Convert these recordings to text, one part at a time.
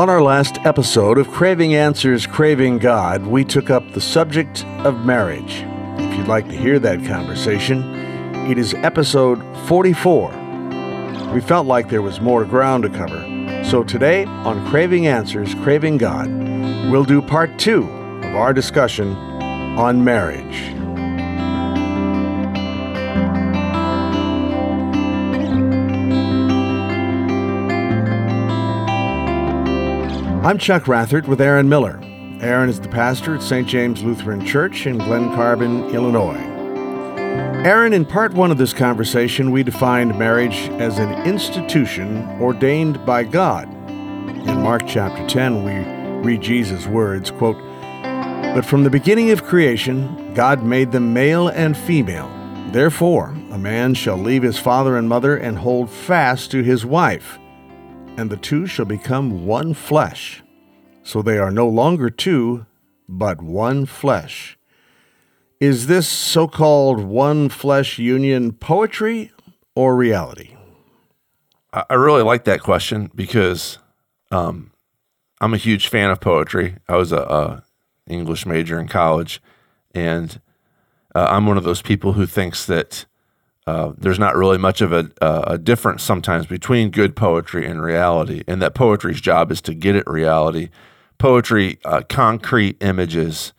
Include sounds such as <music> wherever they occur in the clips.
On our last episode of Craving Answers, Craving God, we took up the subject of marriage. If you'd like to hear that conversation, it is episode 44. We felt like there was more ground to cover. So today, on Craving Answers, Craving God, we'll do part two of our discussion on marriage. I'm Chuck Rathert with Aaron Miller. Aaron is the pastor at St. James Lutheran Church in Glen Carbon, Illinois. Aaron, in part one of this conversation, we defined marriage as an institution ordained by God. In Mark chapter 10, we read Jesus' words, quote, But from the beginning of creation, God made them male and female. Therefore, a man shall leave his father and mother and hold fast to his wife and the two shall become one flesh. So they are no longer two, but one flesh. Is this so called one flesh union poetry or reality? I really like that question because um, I'm a huge fan of poetry. I was a, a English major in college, and uh, I'm one of those people who thinks that uh, there's not really much of a, a, difference sometimes between good poetry and reality, and that poetry's job is to get at reality. Poetry, uh, concrete images,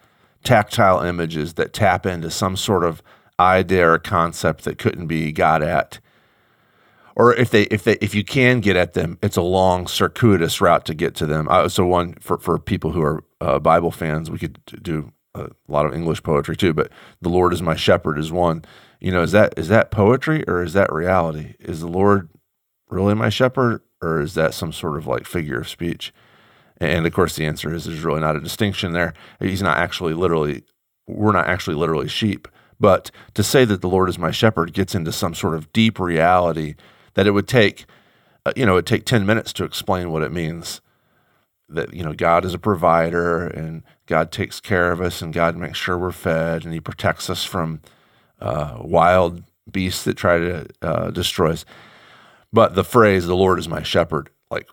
tactile images that tap into some sort of idea or concept that couldn't be got at. Or if they if they if you can get at them, it's a long circuitous route to get to them. Uh, so one for for people who are uh, Bible fans, we could do a lot of English poetry too. But the Lord is my shepherd is one you know, is that is that poetry or is that reality? Is the Lord really my shepherd or is that some sort of like figure of speech? And of course, the answer is there's really not a distinction there. He's not actually literally, we're not actually literally sheep. But to say that the Lord is my shepherd gets into some sort of deep reality that it would take, uh, you know, it would take 10 minutes to explain what it means. That, you know, God is a provider and God takes care of us and God makes sure we're fed and He protects us from uh, wild beasts that try to uh, destroy us. But the phrase, the Lord is my shepherd, like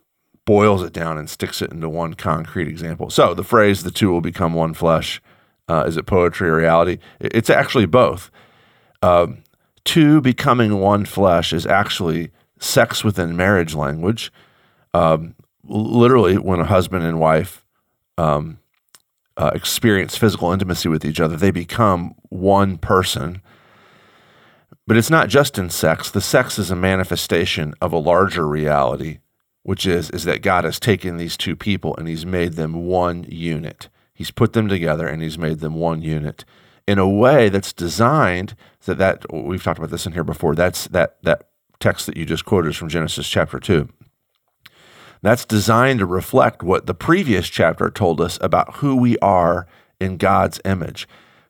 boils it down and sticks it into one concrete example. So the phrase, the two will become one flesh, uh, is it poetry or reality? It's actually both. Um, two becoming one flesh is actually sex within marriage language. Um, literally, when a husband and wife um, uh, experience physical intimacy with each other, they become one person. But it's not just in sex. The sex is a manifestation of a larger reality, which is is that God has taken these two people and he's made them one unit. He's put them together and he's made them one unit in a way that's designed so that we've talked about this in here before. That's that that text that you just quoted is from Genesis chapter 2. That's designed to reflect what the previous chapter told us about who we are in God's image.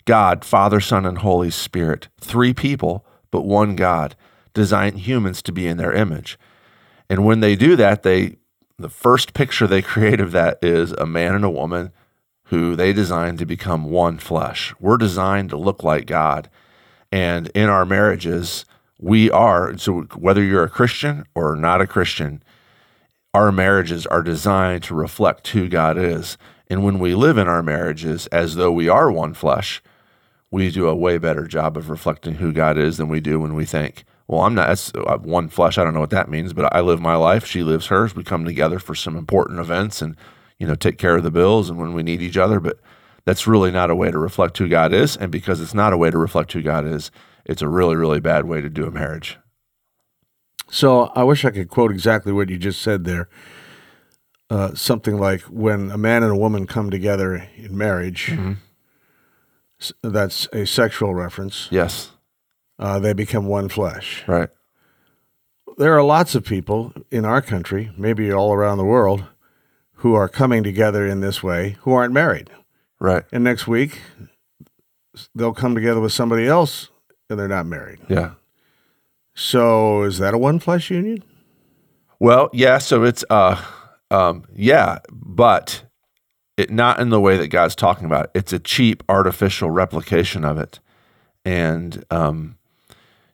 God, Father, Son, and Holy Spirit, three people but one God, designed humans to be in their image. And when they do that, they the first picture they <laughs> create of that is a man and a woman who they designed to become one flesh. We're designed to look like God. And in our marriages, we are so whether you're a Christian or not a Christian, our marriages are designed to reflect who God is. And when we live in our marriages as though we are one flesh, we do a way better job of reflecting who God is than we do when we think, well, I'm not, that's uh, one flesh. I don't know what that means, but I live my life. She lives hers. We come together for some important events and, you know, take care of the bills and when we need each other. But that's really not a way to reflect who God is. And because it's not a way to reflect who God is, it's a really, really bad way to do a marriage. So I wish I could quote exactly what you just said there. Uh, something like when a man and a woman come together in marriage, mm-hmm that's a sexual reference. Yes. Uh, they become one flesh. Right. There are lots of people in our country, maybe all around the world, who are coming together in this way who aren't married. Right. And next week, they'll come together with somebody else and they're not married. Yeah. So is that a one flesh union? Well, yeah. So it's, uh, um, yeah, but it not in the way that God's talking about. It's a cheap artificial replication of it, and um,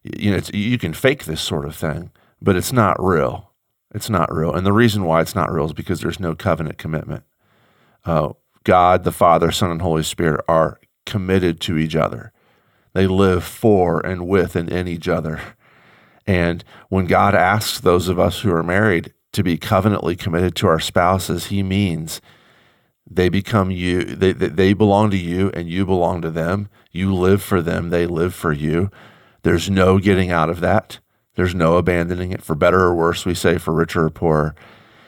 you know you can fake this sort of thing, but it's not real. It's not real. And the reason why it's not real is because there's no covenant commitment. Uh, God, the Father, Son, and Holy Spirit are committed to each other. They live for and with and in each other. And when God asks those of us who are married to be covenantly committed to our spouses, he means they become you, they, they belong to you, and you belong to them. You live for them, they live for you. There's no getting out of that. There's no abandoning it for better or worse, we say, for richer or poorer.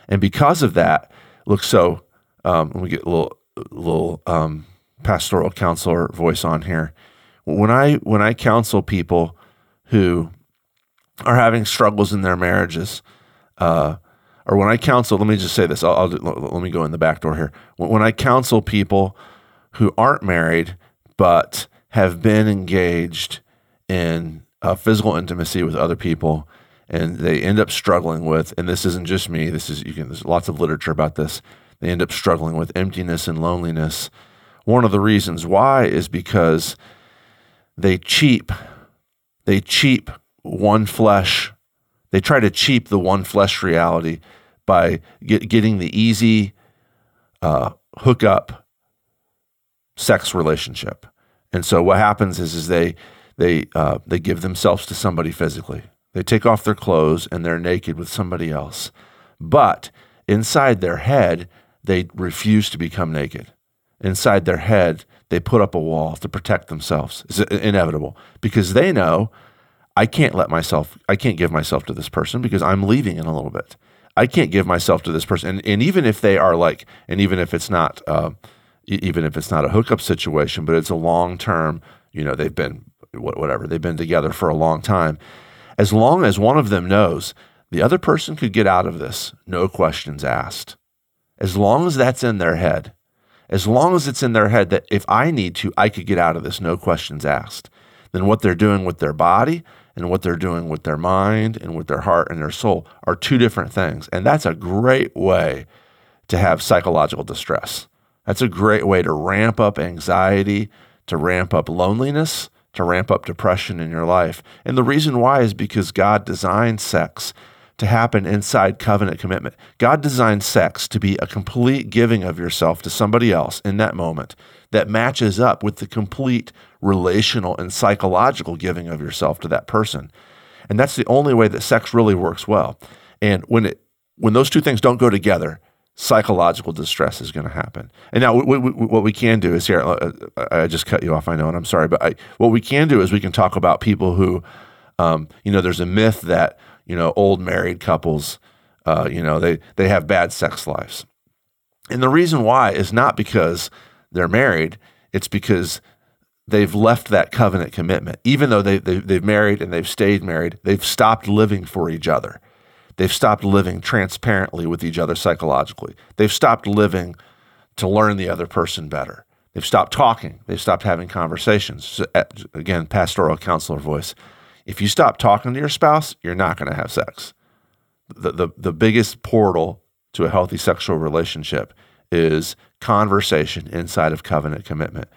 And because of that, look, so um, let me get a little, little um, pastoral counselor voice on here. When I when I counsel people who are having struggles in their marriages, uh, or when I counsel, let me just say this. I'll, I'll, let me go in the back door here. When I counsel people who aren't married but have been engaged in uh, physical intimacy with other people, and they end up struggling with, and this isn't just me. This is you can. There's lots of literature about this. They end up struggling with emptiness and loneliness. One of the reasons why is because they cheap, they cheap one flesh. They try to cheap the one flesh reality by get, getting the easy uh, hookup sex relationship. And so what happens is, is they they uh, they give themselves to somebody physically. They take off their clothes and they're naked with somebody else. But inside their head, they refuse to become naked. Inside their head, they put up a wall to protect themselves. It's inevitable because they know I can't let myself, I can't give myself to this person because I'm leaving in a little bit. I can't give myself to this person. And, and even if they are like, and even if it's not, uh, even if it's not a hookup situation, but it's a long term, you know, they've been whatever, they've been together for a long time. As long as one of them knows the other person could get out of this, no questions asked. As long as that's in their head, as long as it's in their head that if I need to, I could get out of this, no questions asked, then what they're doing with their body and what they're doing with their mind and with their heart and their soul are two different things. And that's a great way to have psychological distress. That's a great way to ramp up anxiety, to ramp up loneliness, to ramp up depression in your life. And the reason why is because God designed sex to happen inside covenant commitment. God designed sex to be a complete giving of yourself to somebody else in that moment that matches up with the complete relational and psychological giving of yourself to that person. And that's the only way that sex really works well. And when it when those two things don't go together, psychological distress is going to happen. And now, we, we, what we can do is here. Uh, uh, I just cut you off. I know, and I'm sorry, but I, what we can do is we can talk about people who, um, you know, there's a myth that you know old married couples, uh, you know, they they have bad sex lives, and the reason why is not because they're married. It's because they've left that covenant commitment. Even though they, they, they've married and they've stayed married, they've stopped living for each other. They've stopped living transparently with each other psychologically. They've stopped living to learn the other person better. They've stopped talking. They've stopped having conversations. So, uh, again, pastoral counselor voice. If you stop talking to your spouse, you're not going to have sex. The, the, the biggest portal to a healthy sexual relationship is conversation inside of covenant commitment.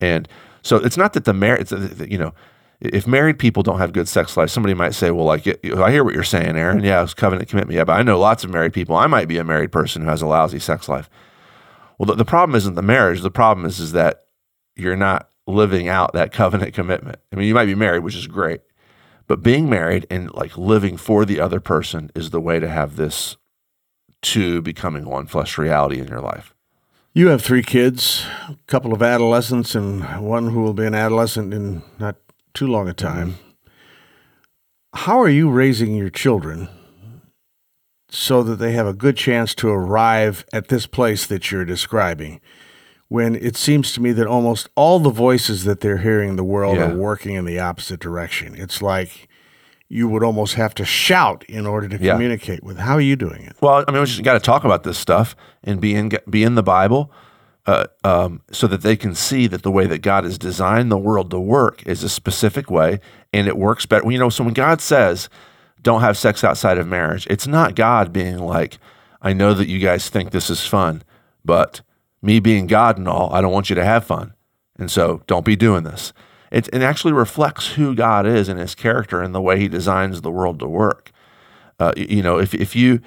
And so it's not that the marriage, uh, you know, if married people don't have good sex life, somebody might say, well, like, I hear what you're saying, Aaron. Mm-hmm. Yeah, it's covenant commitment. Yeah, but I know lots of married people. I might be a married person who has a lousy sex life. Well, the, the problem isn't the marriage. The problem is, is that you're not living out that covenant commitment. I mean, you might be married, which is great, but being married and like living for the other person is the way to have this two becoming one flesh reality in your life. You have three kids, a couple of adolescents, and one who will be an adolescent in not too long a time. How are you raising your children so that they have a good chance to arrive at this place that you're describing? When it seems to me that almost all the voices that they're hearing in the world yeah. are working in the opposite direction. It's like you would almost have to shout in order to yeah. communicate with. How are you doing it? Well, I mean, we just got to talk about this stuff and be in be in the Bible, uh, um, so that they can see that the way that God has designed the world to work is a specific way, and it works better. You know, so when God says, "Don't have sex outside of marriage," it's not God being like, "I know that you guys think this is fun, but me being God and all, I don't want you to have fun, and so don't be doing this." It, it actually reflects who God is and his character and the way he designs the world to work. Uh, you know, if if you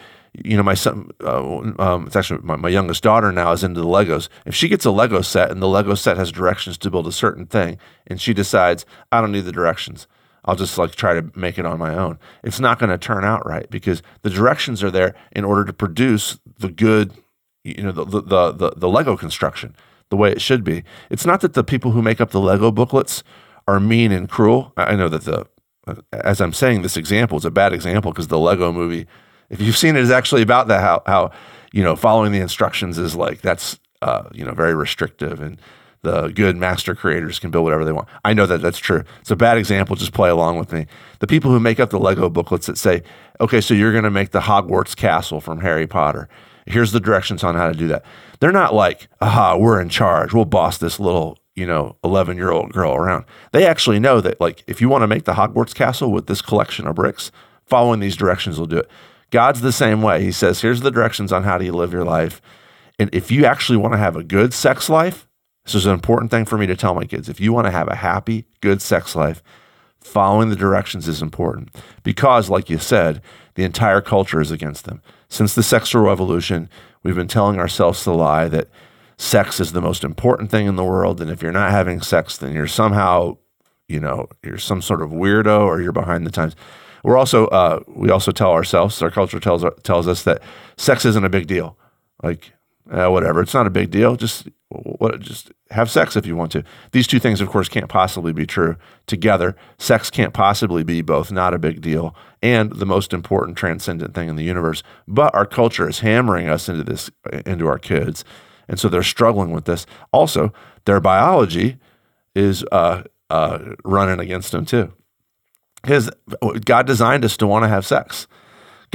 you know, my son, uh, um, it's actually my, my youngest daughter now is into the Legos. If she gets a Lego set and the Lego set has directions to build a certain thing, and she decides, I don't need the directions, I'll just like try to make it on my own. It's not going to turn out right because the directions are there in order to produce the good, you know, the, the, the, the Lego construction the way it should be. It's not that the people who make up the Lego booklets are mean and cruel. I know that the, as I'm saying this example, is a bad example because the Lego movie if you've seen it, is actually about that how how you know following the instructions is like that's uh, you know very restrictive and the good master creators can build whatever they want. I know that that's true. It's a bad example. Just play along with me. The people who make up the Lego booklets that say, okay, so you're going to make the Hogwarts castle from Harry Potter. Here's the directions on how to do that. They're not like, aha, we're in charge. We'll boss this little, you know, 11 year old girl around. They actually know that, like, if you want to make the Hogwarts castle with this collection of bricks, following these directions will do it. God's the same way. He says, here's the directions on how do you live your life. And if you actually want to have a good sex life, this is an important thing for me to tell my kids. If you want to have a happy, good sex life, following the directions is important because, like you said, the entire culture is against them. Since the sexual revolution, we've been telling ourselves the lie that sex is the most important thing in the world. And if you're not having sex, then you're somehow, you know, you're some sort of weirdo or you're behind the times. We're also uh, we also tell ourselves our culture tells tells us that sex isn't a big deal. Like uh, whatever, it's not a big deal. Just what just have sex if you want to. These two things, of course, can't possibly be true together. Sex can't possibly be both not a big deal and the most important transcendent thing in the universe. But our culture is hammering us into this into our kids, and so they're struggling with this. Also, their biology is uh, uh, running against them too. Because God designed us to want to have sex.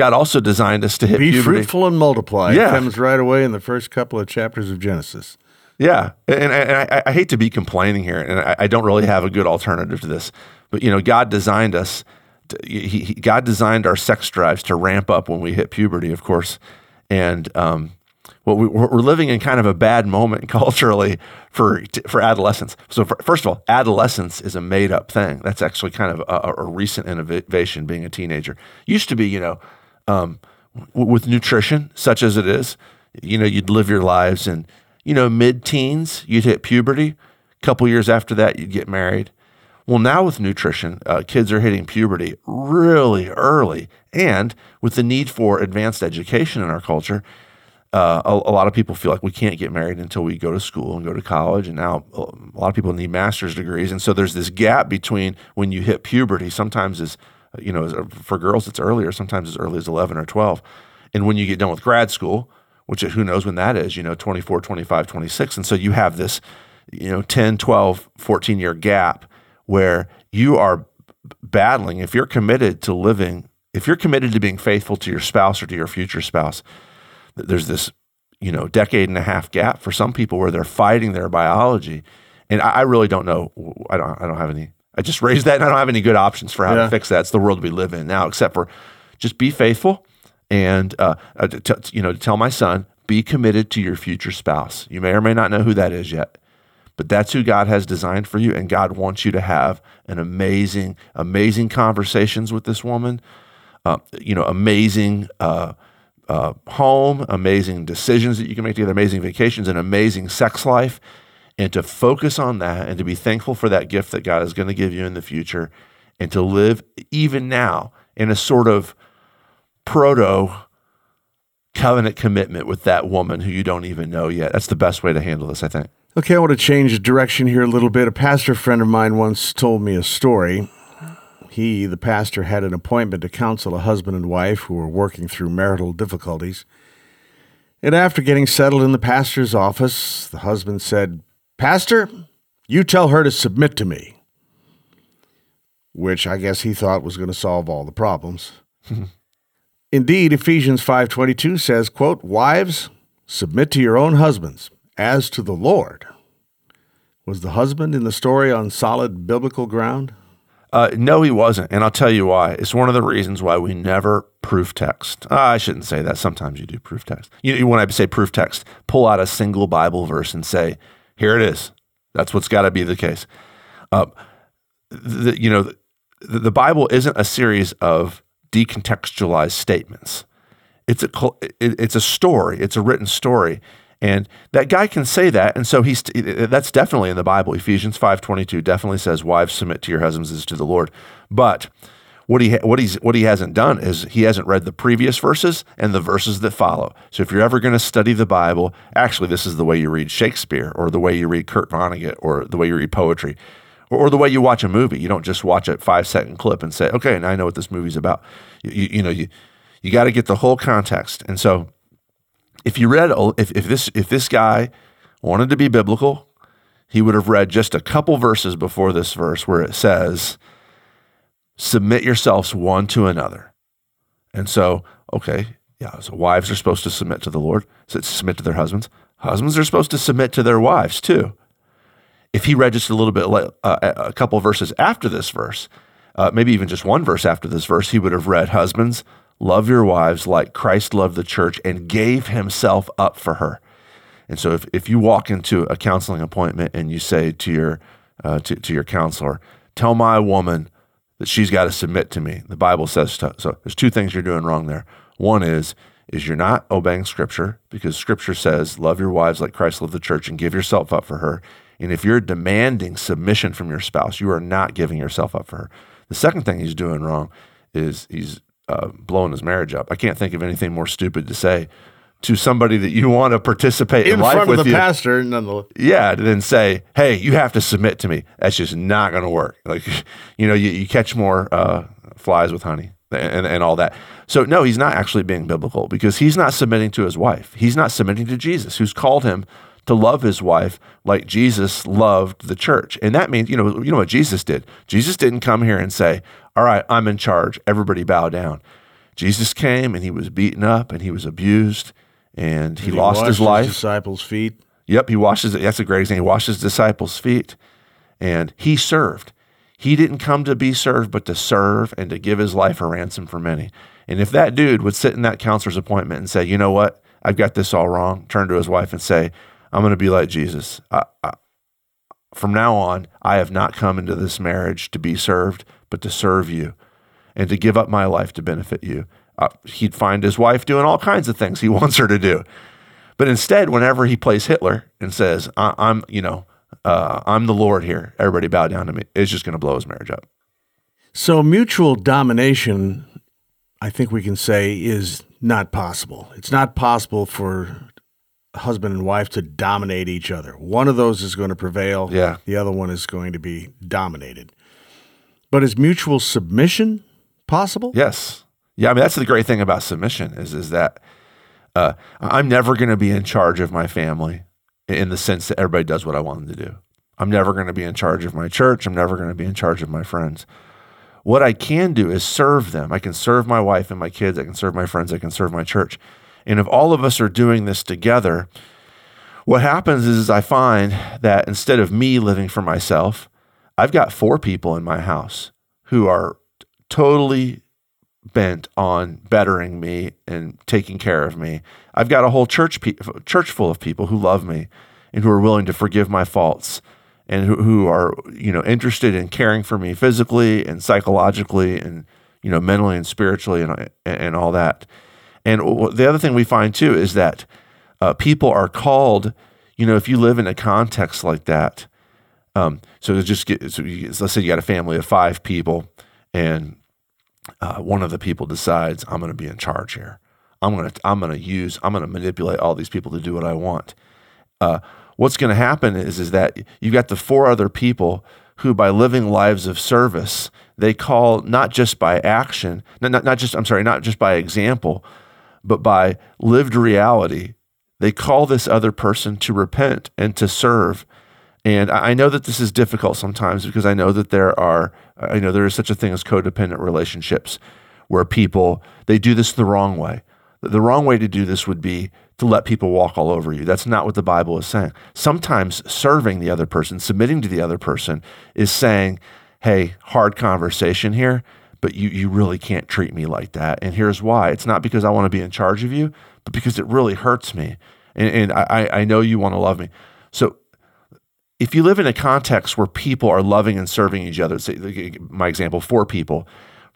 God also designed us to hit be puberty. fruitful and multiply. Yeah. It comes right away in the first couple of chapters of Genesis. Yeah, and, and I, I, hate to be complaining here, and I, I, don't really have a good alternative to this. But you know, God designed us. To, he, he, God designed our sex drives to ramp up when we hit puberty, of course, and um, well, we, are living in kind of a bad moment <laughs> culturally for for adolescence. So, for, first of all, adolescence is a made up thing. That's actually kind of a, a recent innovation. Being a teenager used to be, you know, um, w- with nutrition such as it is, you know, you'd live your lives and you know mid teens, you'd hit puberty. A couple years after that, you'd get married. Well, now with nutrition, uh, kids are hitting puberty really early, and with the need for advanced education in our culture uh, a, a, lot of people feel like we can't get married until we go to school and go to college. And now uh, a lot of people need master's degrees. And so there's this gap between when you hit puberty, sometimes is, you know, for girls it's earlier, sometimes as early as 11 or 12. And when you get done with grad school, which who knows when that is, you know, 24, 25, 26. And so you have this, you know, 10, 12, 14 year gap where you are battling. If you're committed to living, if you're committed to being faithful to your spouse or to your future spouse, there's this you know decade and a half gap for some people where they're fighting their biology and i, I really don't know i don't i don't have any i just raised that and i don't have any good options for how yeah. to fix that it's the world we live in now except for just be faithful and uh, uh you know to tell my son be committed to your future spouse you may or may not know who that is yet but that's who God has designed for you. And God wants you to have an amazing, amazing conversations with this woman, uh, you know, amazing uh, uh, home, amazing decisions that you can make together, amazing vacations, an amazing sex life, and to focus on that and to be thankful for that gift that God is going to give you in the future, and to live even now in a sort of proto covenant commitment with that woman who you don't even know yet. That's the best way to handle this, I think. Okay, I want to change direction here a little bit. A pastor friend of mine once told me a story he, the pastor, had an appointment to counsel a husband and wife who were working through marital difficulties. And after getting settled in the pastor's office, the husband said, Pastor, you tell her to submit to me. Which I guess he thought was going to solve all the problems. <laughs> Indeed, Ephesians 5:22 says, quote, "Wives, submit to your own husbands as to the Lord." Was the husband in the story on solid biblical ground? Uh, no, he wasn't. And I'll tell you why. It's one of the reasons why we never proof text. Uh, I shouldn't say that. Sometimes you do proof text. You, when I say proof text, pull out a single Bible verse and say, here it is. That's what's got to be the case. Uh, the, you know, the, the Bible isn't a series of decontextualized statements. It's a it's a story. It's a written story, and that guy can say that, and so he's that's definitely in the Bible. Ephesians five twenty two definitely says, "Wives submit to your husbands as to the Lord." But what he what he's what he hasn't done is he hasn't read the previous verses and the verses that follow. So if you're ever going to study the Bible, actually, this is the way you read Shakespeare, or the way you read Kurt Vonnegut, or the way you read poetry or, the way you watch a movie. You don't just watch a five second clip and say, okay, now I know what this movie's about. You, you, you know, you, you got to get the whole context. And so if you read, if, if this, if this guy wanted to be biblical, he would have read just a couple verses before this verse where it says, submit yourselves one to another. And so, okay, yeah, so wives are supposed to submit to the Lord, so submit to their husbands. Husbands are supposed to submit to their wives too if he read just a little bit, uh, a couple verses after this verse, uh, maybe even just one verse after this verse, he would have read, Husbands, love your wives like Christ loved the church and gave himself up for her. And so if, if you walk into a counseling appointment and you say to your, uh, to, to your counselor, Tell my woman that she's got to submit to me, the Bible says to, so. There's two things you're doing wrong there. One is, is you're not obeying Scripture because Scripture says, Love your wives like Christ loved the church and give yourself up for her. And if you're demanding submission from your spouse, you are not giving yourself up for her. The second thing he's doing wrong is he's uh, blowing his marriage up. I can't think of anything more stupid to say to somebody that you want to participate in, in life front with of the you. pastor, nonetheless. Yeah, to then say, "Hey, you have to submit to me." That's just not going to work. Like, <laughs> you know, you, you catch more uh, flies with honey and, and all that. So no, he's not actually being biblical because he's not submitting to his wife. He's not submitting to Jesus, who's called him to love his wife like Jesus loved the church. And that means, you know, you know what Jesus did? Jesus didn't come here and say, "All right, I'm in charge. Everybody bow down." Jesus came and he was beaten up and he was abused and he, he lost his life. His disciples' feet. Yep, he washes. It. That's a great example. He washed his disciples' feet, and he served. He didn't come to be served, but to serve and to give his life a ransom for many. And if that dude would sit in that counselor's appointment and say, "You know what? I've got this all wrong," turn to his wife and say, I'm going to be like Jesus. I, I, from now on, I have not come into this marriage to be served, but to serve you and to give up my life to benefit you. Uh, he'd find his wife doing all kinds of things he <laughs> wants her to do. But instead, whenever he plays Hitler and says, I, am you know, uh, I'm the Lord here, everybody bow down to me, it's just going to blow his marriage up. So, mutual domination, I think we can say, is not possible. It's not possible for husband and wife to dominate each other. One of those is going to prevail. Yeah. The other one is going to be dominated. But is mutual submission possible? Yes. Yeah. I mean, that's the great thing about submission is is that uh, I'm never going to be in charge of my family in the sense that everybody does what I want them to do. I'm never going to be in charge of my church. I'm never going to be in charge of my friends. What I can do is serve them. I can serve my wife and my kids. I can serve my friends. I can serve my church. And if all of us are doing this together, what happens is I find that instead of me living for myself, I've got four people in my house who are totally bent on bettering me and taking care of me. I've got a whole church pe- church full of people who love me and who are willing to forgive my faults and who, who are you know interested in caring for me physically and psychologically and you know mentally and spiritually and and all that. And the other thing we find too is that uh, people are called, you know, if you live in a context like that, um, so just get, so you, let's say you got a family of five people and uh, one of the people decides, I'm going to be in charge here. I'm going to, I'm going to use, I'm going to manipulate all these people to do what I want. Uh, what's going to happen is, is that you've got the four other people who, by living lives of service, they call not just by action, not, not, not just, I'm sorry, not just by example, but by lived reality. They call this other person to repent and to serve. And I know that this is difficult sometimes because I know that there are, I know there is such a thing as codependent relationships where people, they do this the wrong way. The wrong way to do this would be to let people walk all over you. That's not what the Bible is saying. Sometimes serving the other person, submitting to the other person, is saying, hey, hard conversation here but you, you really can't treat me like that. And here's why it's not because I want to be in charge of you, but because it really hurts me. And, and I, I know you want to love me. So if you live in a context where people are loving and serving each other, say, my example, four people,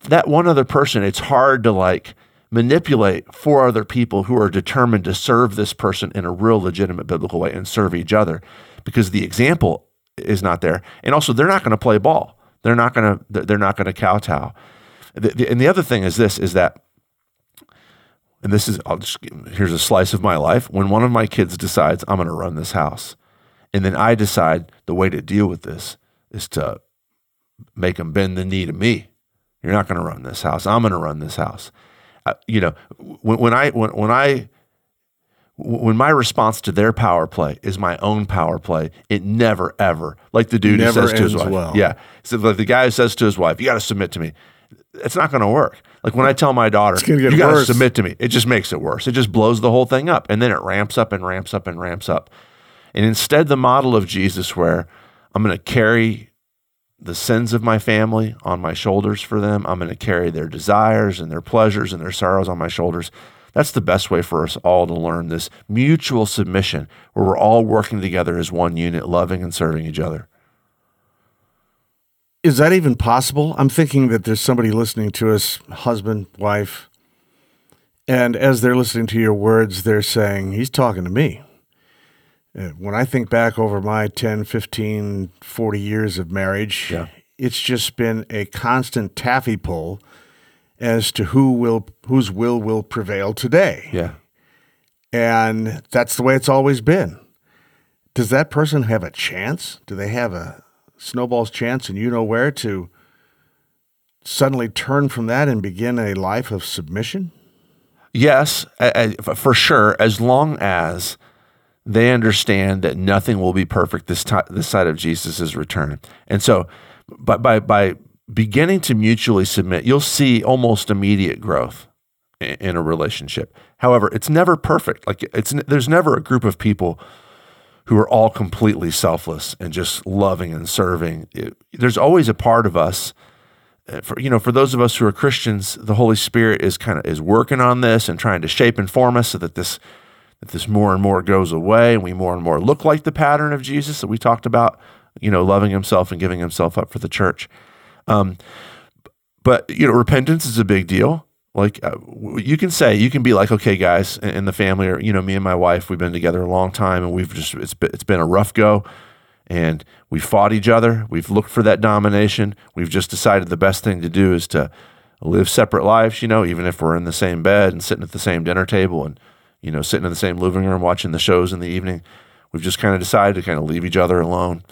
that one other person, it's hard to like manipulate four other people who are determined to serve this person in a real legitimate biblical way and serve each other because the example is not there. And also they're not going to play ball. They're not going to they're not going to kowtow. And the other thing is this is that and this is I'll just here's a slice of my life when one of my kids decides I'm going to run this house and then I decide the way to deal with this is to make them bend the knee to me. You're not going to run this house. I'm going to run this house. Uh, you know, when, when I when, when I when my response to their power play is my own power play, it never ever like the dude Never who says to his wife, well. yeah, so like the guy who says to his wife, "You got to submit to me." It's not going to work. Like when I tell my daughter, "You got to submit to me," it just makes it worse. It just blows the whole thing up, and then it ramps up and ramps up and ramps up. And instead, the model of Jesus, where I'm going to carry the sins of my family on my shoulders for them. I'm going to carry their desires and their pleasures and their sorrows on my shoulders. That's the best way for us all to learn this mutual submission where we're all working together as one unit, loving and serving each other. Is that even possible? I'm thinking that there's somebody listening to us, husband, wife, and as they're listening to your words, they're saying, He's talking to me. Uh, When I think back over my 10, 15, 40 years of marriage, Yeah. it's just been a constant taffy pull as to who will whose will will prevail today. Yeah. And that's the way it's always been. Does that person have a chance? Do they have a snowball's chance and you know where to suddenly turn from that and begin a life of submission? Yes, for sure, as long as they understand that nothing will be perfect this time, this side of Jesus' return. And so, by, by, by beginning to mutually submit, you'll see almost immediate growth i- in a relationship. However, it's never perfect. Like it's there's never a group of people who are all completely selfless and just loving and serving. It- there's always a part of us uh, for you know for those of us who are Christians, the Holy Spirit is kind of is working on this and trying to shape and form us so that this that this more and more goes away and we more and more look like the pattern of Jesus that we talked about, you know, loving himself and giving himself up for the church. Um, but you know, repentance is a big deal. Like uh, you can say, you can be like, okay, guys, in the family, or you know, me and my wife, we've been together a long time, and we've just it's been, it's been a rough go, and we fought each other. We've looked for that domination. We've just decided the best thing to do is to live separate lives. You know, even if we're in the same bed and sitting at the same dinner table, and you know, sitting in the same living room watching the shows in the evening, we've just kind of decided to kind of leave each other alone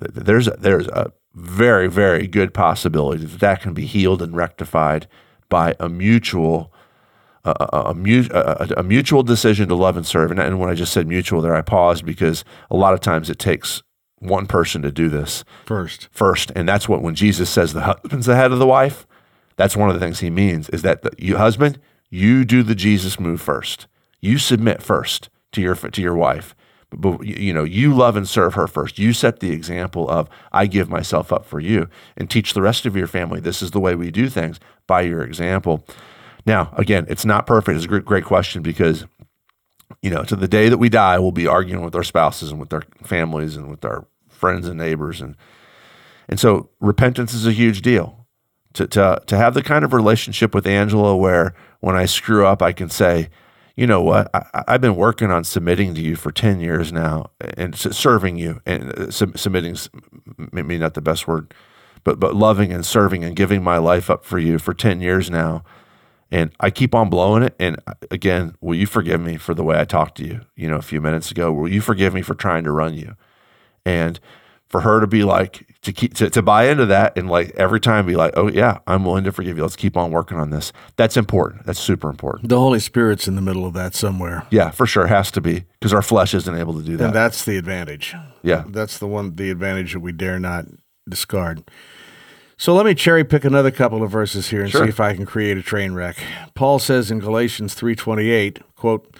there's a, there's a very very good possibility that that can be healed and rectified by a mutual a, a, a, a, mutual decision to love and serve. And, and when I just said mutual there, I paused because a lot of times it takes one person to do this First. first, and that's what when Jesus says the husband's the head of the wife, that's one of the things he means is that the, you husband you do the Jesus move first. You submit first to your to your wife. But, you know, you love and serve her first. You set the example of I give myself up for you and teach the rest of your family this is the way we do things by your example. Now, again, it's not perfect. It's a great, great question because you know, to the day that we die, we'll be arguing with our spouses and with our families and with our friends and neighbors and and so repentance is a huge deal. To, to, to have the kind of relationship with Angela where when I screw up, I can say, you know what, I, I've been working on submitting to you for 10 years now and serving you and uh, submitting, maybe not the best word, but, but loving and serving and giving my life up for you for 10 years now. And I keep on blowing it. And uh, again, will you forgive me for the way I talked to you, you know, a few minutes ago? Will you forgive me for trying to run you? and for her to be like to keep to, to buy into that and like every time be like oh yeah i'm willing to forgive you let's keep on working on this that's important that's super important The Holy Spirit's in the middle of that somewhere. yeah for sure has to be because our flesh isn't able to do that And that's the advantage. yeah That's the one the advantage that we dare not discard. So let me cherry pick another couple of verses here and Sure. see if I can create a train wreck. Paul says in Galatians 3:28, quote,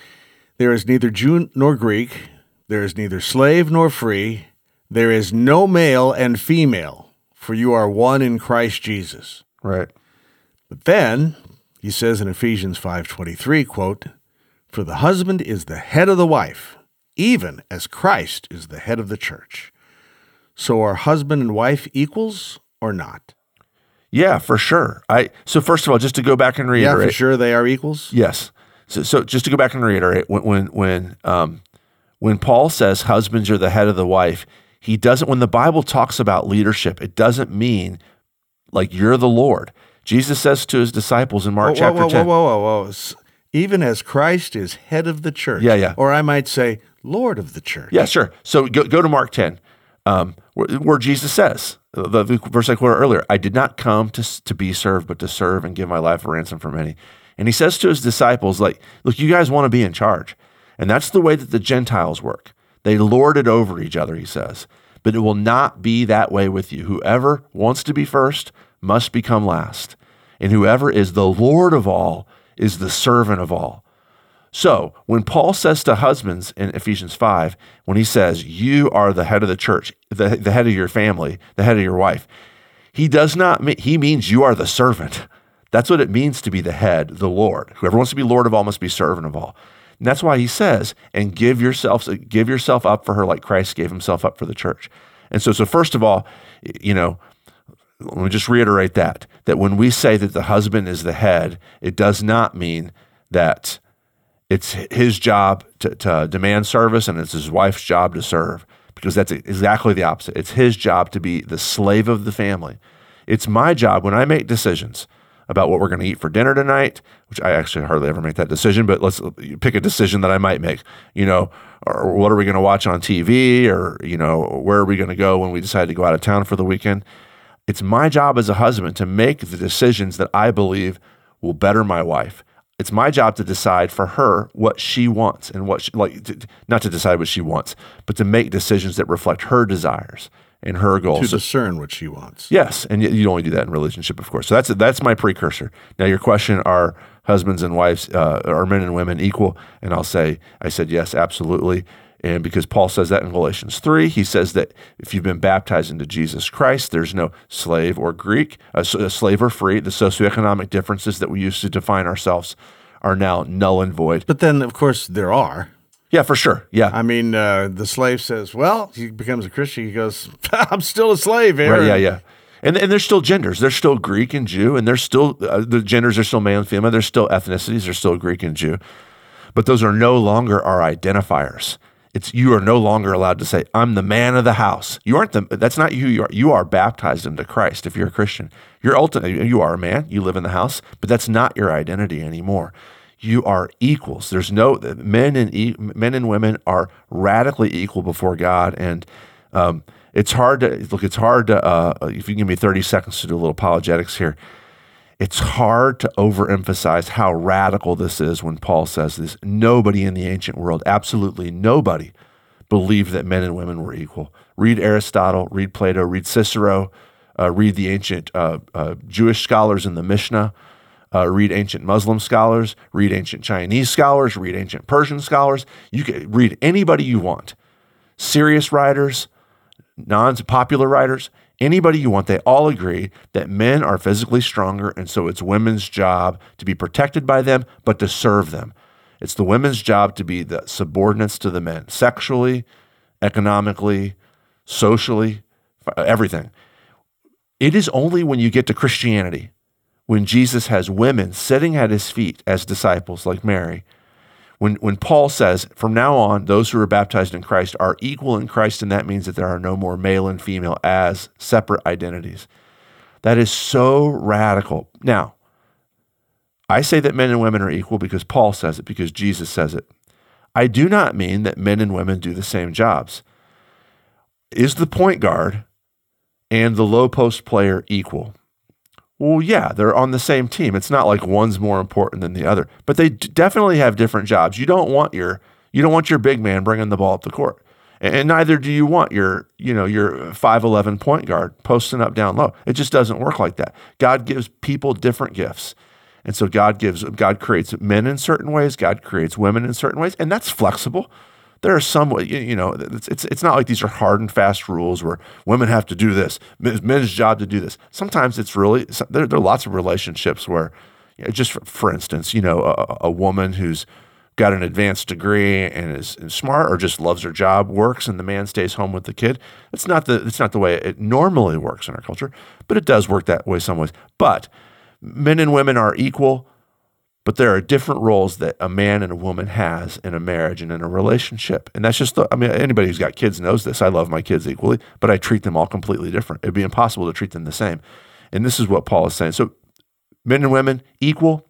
"There is neither Jew nor Greek, there is neither slave nor free, there is no male and female, for you are one in Christ Jesus." right But then he says in Ephesians 5:23, quote, "For the husband is the head of the wife, even as Christ is the head of the church." So are husband and wife equals or not? Yeah, for sure. I so first of all, just to go back and reiterate, Yeah, for sure they are equals. Yes. So, so just to go back and reiterate, when when when um, when Paul says husbands are the head of the wife, he doesn't. When the Bible talks about leadership, it doesn't mean like you're the Lord. Jesus says to his disciples in Mark Whoa, chapter whoa, whoa, ten. whoa, whoa, whoa, whoa. Even as Christ is head of the church. Yeah, yeah. Or I might say, Lord of the church. Yeah, sure. So go, go to Mark 10, um, where, where Jesus says, the, the verse I quoted earlier, I did not come to, to be served, but to serve and give my life a ransom for many. And he says to his disciples, like, look, you guys want to be in charge. And that's the way that the Gentiles work. They lord it over each other, he says. But it will not be that way with you. Whoever wants to be first must become last. And whoever is the Lord of all is the servant of all. So when Paul says to husbands in Ephesians 5, when he says, You are the head of the church, the, the head of your family, the head of your wife, he does not mean, he means you are the servant. That's what it means to be the head, the Lord. Whoever wants to be Lord of all must be servant of all. And that's why he says, and give yourself, give yourself up for her like Christ gave himself up for the church. And so, so first of all, you know, let me just reiterate that that when we say that the husband is the head, it does not mean that it's his job to, to demand service and it's his wife's job to serve because that's exactly the opposite. It's his job to be the slave of the family. It's my job when I make decisions about what we're going to eat for dinner tonight, which I actually hardly ever make that decision, but let's pick a decision that I might make, you know, or what are we going to watch on TV or, you know, where are we going to go when we decide to go out of town for the weekend? It's my job as a husband to make the decisions that I believe will better my wife. It's my job to decide for her what she wants and what she, like to, not to decide what she wants, but to make decisions that reflect her desires and her goals. To discern what she wants. Yes, and you, only do that in relationship, of course. So that's that's my precursor. Now, your question: Are husbands and wives, uh, are men and women equal? And I'll say, I said yes, absolutely. And because Paul says that in Galatians three, he says that if you've been baptized into Jesus Christ, there's no slave or Greek, a, s- uh, slave or free. The socioeconomic differences that we used to define ourselves are now null and void. But then, of course, there are. Yeah, for sure. Yeah, I mean, uh, the slave says, well, he becomes a Christian. He goes, <laughs> I'm still a slave, Aaron. Right, yeah, yeah. And, and there's still genders. There's still Greek and Jew, and there's still uh, the genders are still male and female. There's still ethnicities. There's still Greek and Jew, but those are no longer our identifiers. It's you are no longer allowed to say I'm the man of the house. You aren't the. That's not who you are. You are baptized into Christ if you're a Christian. You're ultimately you are a man. You live in the house, but that's not your identity anymore. You are equals. There's no men and men and women are radically equal before God, and um, it's hard to look. It's hard to uh, if you give me 30 seconds to do a little apologetics here. It's hard to overemphasize how radical this is when Paul says this. Nobody in the ancient world, absolutely nobody, believed that men and women were equal. Read Aristotle, read Plato, read Cicero, uh, read the ancient uh, uh, Jewish scholars in the Mishnah, uh, read ancient Muslim scholars, read ancient Chinese scholars, read ancient Persian scholars. You can read anybody you want. Serious writers, non popular writers, anybody you want, they all agree that men are physically stronger, and so it's women's job to be protected by them, but to serve them. It's the women's job to be the subordinates to the men, sexually, economically, socially, everything. It is only when you get to Christianity, when Jesus has women sitting at his feet as disciples like Mary, when, when Paul says, from now on, those who are baptized in Christ are equal in Christ, and that means that there are no more male and female as separate identities. That is so radical. Now, I say that men and women are equal because Paul says it, because Jesus says it. I do not mean that men and women do the same jobs. Is the point guard and the low post player equal? Well, yeah, they're on the same team. It's not like one's more important than the other, but they d- definitely have different jobs. You don't want your you don't want your big man bringing the ball up the court, and, and neither do you want your you know your five eleven point guard posting up down low. It just doesn't work like that. God gives people different gifts, and so God gives God creates men in certain ways. God creates women in certain ways, and that's flexible there are some you know it's, it's it's not like these are hard and fast rules where women have to do this men's job to do this sometimes it's really there, there are lots of relationships where you know, just for, for instance you know a, a woman who's got an advanced degree and is, is smart or just loves her job works and the man stays home with the kid. It's not the it's not the way it normally works in our culture, but it does work that way some ways. But men and women are equal, but there are different roles that a man and a woman has in a marriage and in a relationship. And that's just the I mean anybody who's got kids knows this. I love my kids equally, but I treat them all completely different. It'd be impossible to treat them the same. And this is what Paul is saying. So men and women equal,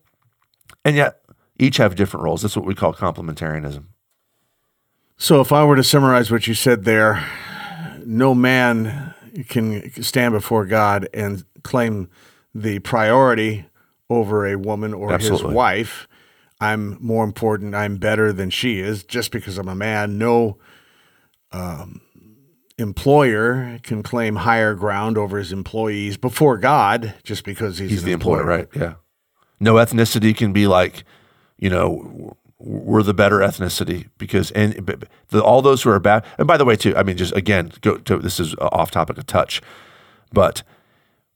and yet each have different roles. That's what we call complementarianism. So, if I were to summarize what you said there, no man can stand before God and claim the priority over a woman or Absolutely. his wife. I'm more important. I'm better than she is just because I'm a man. No um, employer can claim higher ground over his employees before God just because he's, He's the employer, right? Yeah. No ethnicity can be like, you know, we're the better ethnicity because and the, all those who are bad. And by the way, too, I mean, just again, go to this is off topic a touch, but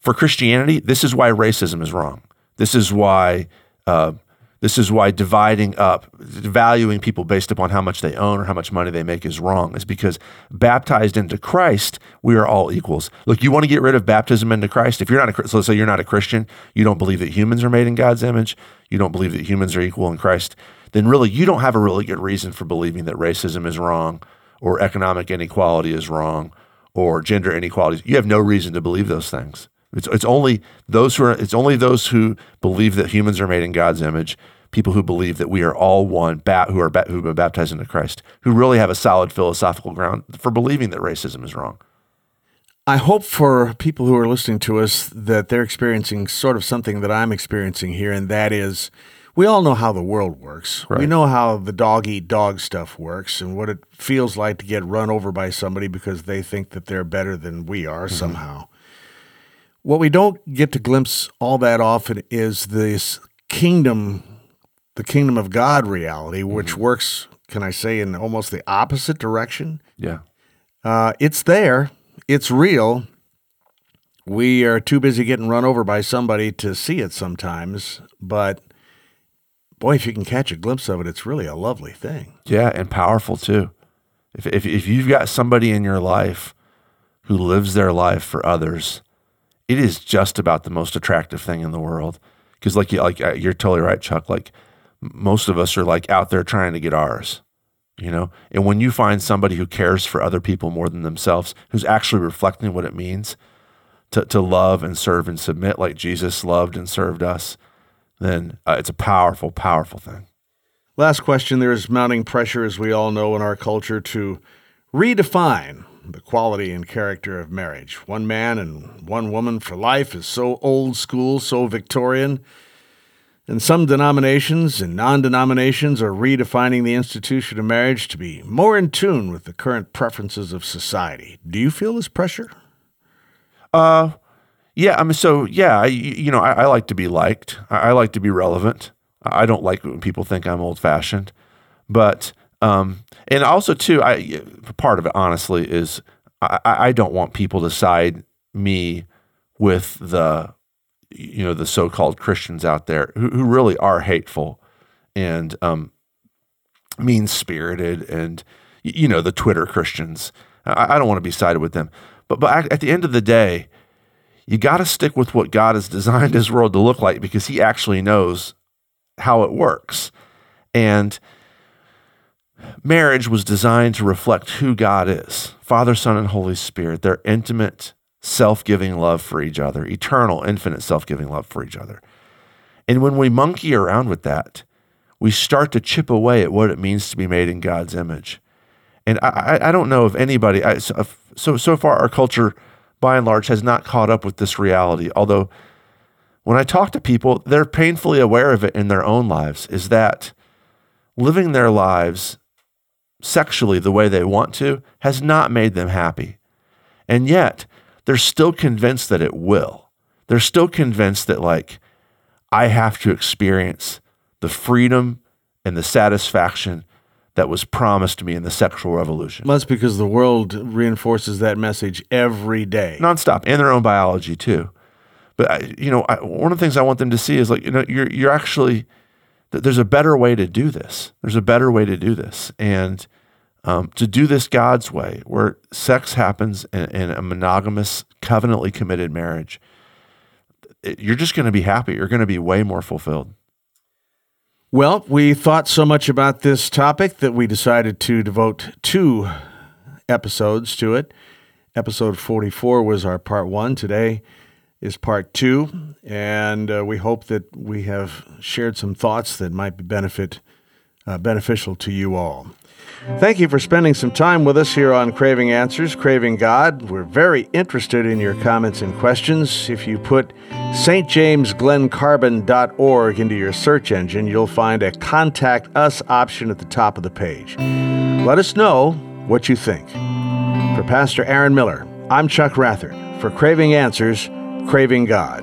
for Christianity, this is why racism is wrong. This is why. Uh, this is why dividing up, valuing people based upon how much they own or how much money they make is wrong. Is because baptized into Christ, we are all equals. Look, you want to get rid of baptism into Christ. If you're not a, so let's say you're not a Christian, you don't believe that humans are made in God's image, you don't believe that humans are equal in Christ, then really you don't have a really good reason for believing that racism is wrong, or economic inequality is wrong, or gender inequality. You have no reason to believe those things. It's, it's only those who are it's only those who believe that humans are made in God's image, people who believe that we are all one, bat, who are who've been baptized into Christ, who really have a solid philosophical ground for believing that racism is wrong. I hope for people who are listening to us that they're experiencing sort of something that I'm experiencing here, and that is we all know how the world works. We know how the dog eat dog stuff works and what it feels like to get run over by somebody because they think that they're better than we are mm-hmm. somehow. What we don't get to glimpse all that often is this kingdom, the kingdom of God reality, which works, can I say, in almost the opposite direction. Yeah. Uh, it's there. It's real. We are too busy getting run over by somebody to see it sometimes. But boy, if you can catch a glimpse of it, it's really a lovely thing. Yeah, and powerful too. If, if, if you've got somebody in your life who lives their life for others, it is just about the most attractive thing in the world. Because like you, like uh, you're totally right, Chuck. Like most of us are like out there trying to get ours, you know. And when you find somebody who cares for other people more than themselves, who's actually reflecting what it means to to love and serve and submit, like Jesus loved and served us, then uh, it's a powerful, powerful thing. Last question there is mounting pressure, as we all know in our culture, to redefine the quality and character of marriage. One man and one woman for life is so old school, so Victorian. And some denominations and non denominations are redefining the institution of marriage to be more in tune with the current preferences of society. Do you feel this pressure? Uh, yeah. I mean, so yeah, I, you know, I, I like to be liked. I, I like to be relevant. I I don't like when people think I'm old fashioned, but um, and also too, I part of it honestly is I, I don't want people to side me with the you know the so-called Christians out there who, who really are hateful and um, mean spirited and you know the Twitter Christians. I, I don't want to be sided with them, but but at the end of the day, you got to stick with what God has designed <laughs> His world to look like because He actually knows how it works, and marriage was designed to reflect who God is Father, Son, and Holy Spirit, their intimate, self giving love for each other, eternal, infinite self giving love for each other. And when we monkey around with that, we start to chip away at what it means to be made in God's image. And I, I, don't know if anybody, I, so, uh, so, so far, our culture, by and large, has not caught up with this reality. Although, when I talk to people, they're painfully aware of it in their own lives is that living their lives sexually the way they want to has not made them happy. And yet, they're still convinced that it will. They're still convinced that, like, I have to experience the freedom and the satisfaction that was promised me in the sexual revolution. Well, that's because the world reinforces that message every day. nonstop and their own biology too. But I, you know, I, one of the things I want them to see is like you know you're you're actually there's a better way to do this. There's a better way to do this. And um, to do this God's way, where sex happens in, in a monogamous, covenantly committed marriage, it, you're just going to be happy. You're going to be way more fulfilled. Well, we thought so much about this topic that we decided to devote two episodes to it. Episode 44 was our part one. Today is part two. And uh, we hope that we have shared some thoughts that might be benefit, uh, beneficial to you all. Thank you for spending some time with us here on Craving Answers, Craving God. We're very interested in your comments and questions. If you put stjamesglencarbon.org into your search engine, you'll find a Contact Us option at the top of the page. Let us know what you think. For Pastor Aaron Miller, I'm Chuck Rathert. For Craving Answers, Craving God.